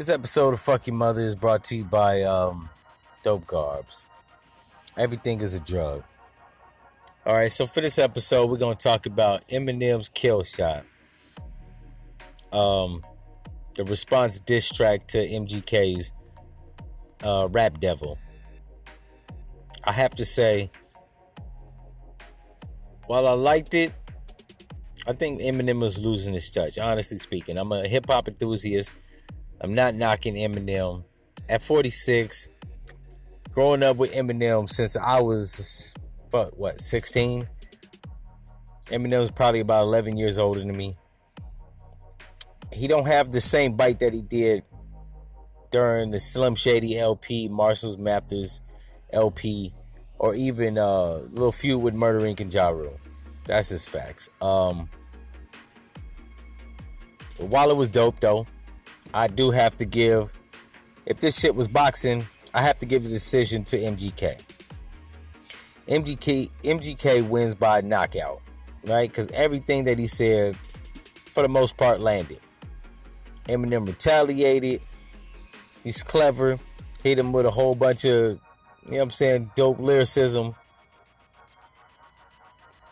This episode of Fuck Your Mother is brought to you by um, Dope Garbs. Everything is a drug. All right, so for this episode, we're going to talk about Eminem's Killshot. Um, the response diss track to MGK's uh, Rap Devil. I have to say, while I liked it, I think Eminem was losing his touch, honestly speaking. I'm a hip hop enthusiast. I'm not knocking Eminem. At 46, growing up with Eminem since I was, fuck, what, 16? Eminem was probably about 11 years older than me. He don't have the same bite that he did during the Slim Shady LP, Marshall's Mathers LP, or even uh, Little Feud with Murder Inc. and. That's just facts. Um, while it was dope, though, I do have to give. If this shit was boxing, I have to give the decision to MGK. MGK MGK wins by knockout, right? Because everything that he said, for the most part, landed. Eminem retaliated. He's clever. Hit him with a whole bunch of, you know what I'm saying, dope lyricism.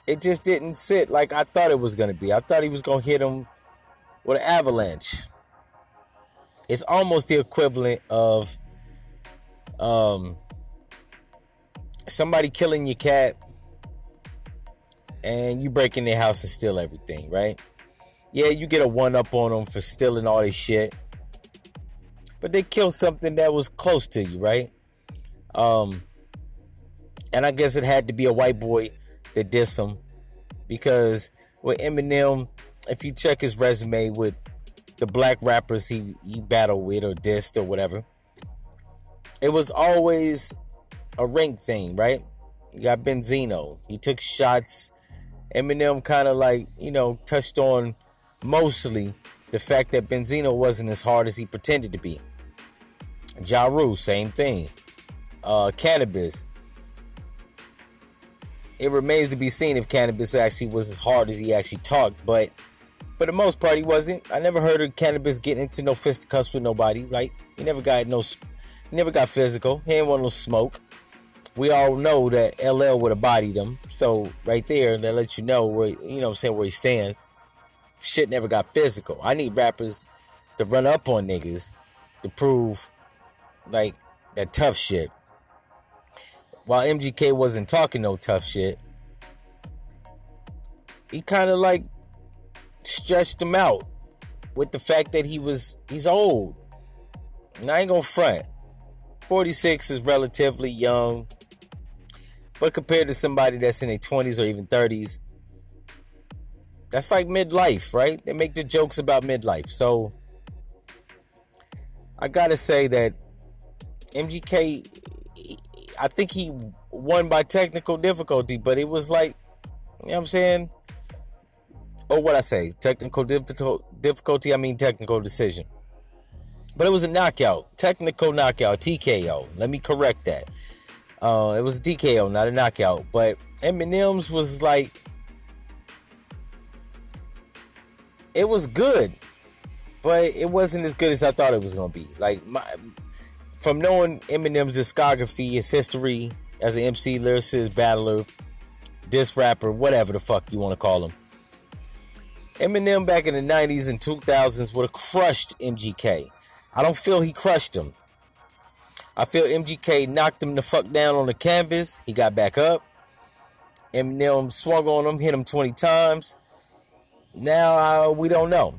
It just didn't sit like I thought it was going to be. I thought he was going to hit him with an avalanche. It's almost the equivalent of um, somebody killing your cat and you break in their house and steal everything, right? Yeah, you get a one up on them for stealing all this shit. But they killed something that was close to you, right? Um, and I guess it had to be a white boy that did some because with Eminem, if you check his resume with the black rappers he, he battled with or dissed or whatever, it was always a rank thing, right? You got Benzino. He took shots. Eminem kind of like, you know, touched on mostly the fact that Benzino wasn't as hard as he pretended to be. Ja Rule, same thing. Uh, Canibus. It remains to be seen if Canibus actually was as hard as he actually talked, but for the most part, he wasn't. I never heard of Canibus getting into no fisticuffs with nobody, right? He never got no, he never got physical. He ain't want no smoke. We all know that LL would have bodied him. So right there, that lets you know where you know I'm saying where he stands. Shit never got physical. I need rappers to run up on niggas to prove like that tough shit. While MGK wasn't talking no tough shit, he kind of like stretched him out with the fact that he was he's old. And I ain't gonna front. 46 is relatively young. But compared to somebody that's in their 20s or even 30s, that's like midlife, right? They make the jokes about midlife. So I gotta say that MGK, I think he won by technical difficulty, but it was like, you know what I'm saying? Or what I say, technical difficulty, I mean technical decision. But it was a knockout, technical knockout, TKO. Let me correct that. Uh, it was a TKO, not a knockout. But Eminem's was like, it was good, but it wasn't as good as I thought it was gonna be. Like my, from knowing Eminem's discography, his history as an MC, lyricist, battler, disc rapper, whatever the fuck you want to call him. Eminem back in the 90s and 2000s would have crushed MGK. I don't feel he crushed him. I feel MGK knocked him the fuck down on the canvas. He got back up. Eminem swung on him, hit him 20 times. Now uh, we don't know.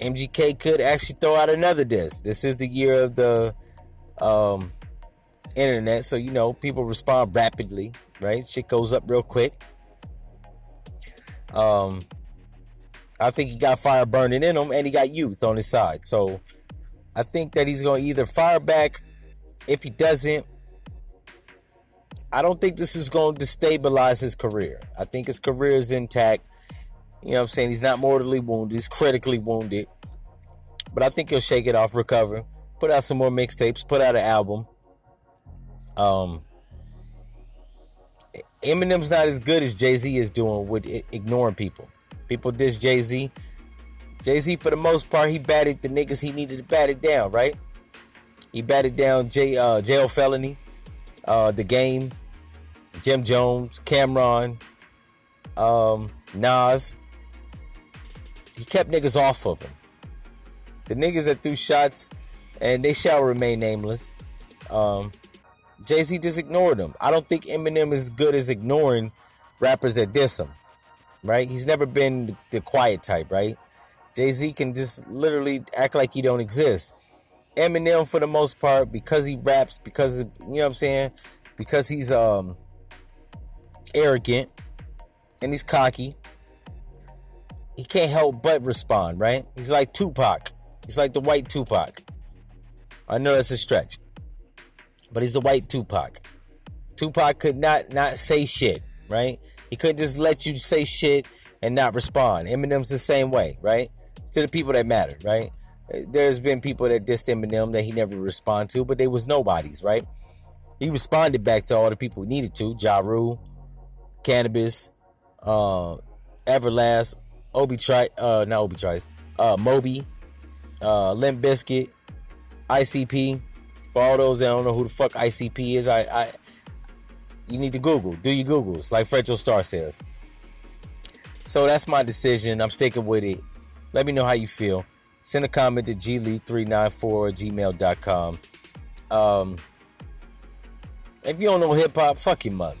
MGK could actually throw out another disc. This is the year of the um, internet, so you know people respond rapidly, right? Shit goes up real quick. Um, I think he got fire burning in him, and he got youth on his side. So I think that he's going to either fire back. If he doesn't, I don't think this is going to destabilize his career. I think his career is intact. You know what I'm saying? He's not mortally wounded. He's critically wounded. But I think he'll shake it off, recover, put out some more mixtapes, put out an album. Um, Eminem's not as good as Jay Z is doing with ignoring people. People diss Jay Z. Jay Z, for the most part, he batted the niggas he needed to bat it down, right? He batted down J, uh, Jail Felony, uh, The Game, Jim Jones, Cam'ron, um, Nas. He kept niggas off of him. The niggas that threw shots, and they shall remain nameless. Um, Jay Z just ignored them. I don't think Eminem is good as ignoring rappers that diss him, right? He's never been the quiet type, right? Jay Z can just literally act like he don't exist. Eminem, for the most part, because he raps, because of, you know what I'm saying, because he's um arrogant and he's cocky, he can't help but respond, right? He's like Tupac. He's like the white Tupac. I know that's a stretch but he's the white Tupac. Tupac could not not say shit, right? He couldn't just let you say shit and not respond. Eminem's the same way, right? To the people that matter, right? There's been people that dissed Eminem that he never responded to, but they was nobodies, right? He responded back to all the people he needed to. Ja Rule, Canibus, uh, Everlast, Obi Tri uh not Obi Trice, uh Moby, uh Limp Bizkit, ICP, for all those that don't know who the fuck ICP is, I, I you need to Google. Do your Googles, like Fredro Starr says. So that's my decision. I'm sticking with it. Let me know how you feel. Send a comment to glee394 gmail.com. Um, if you don't know hip hop, fuck your mother.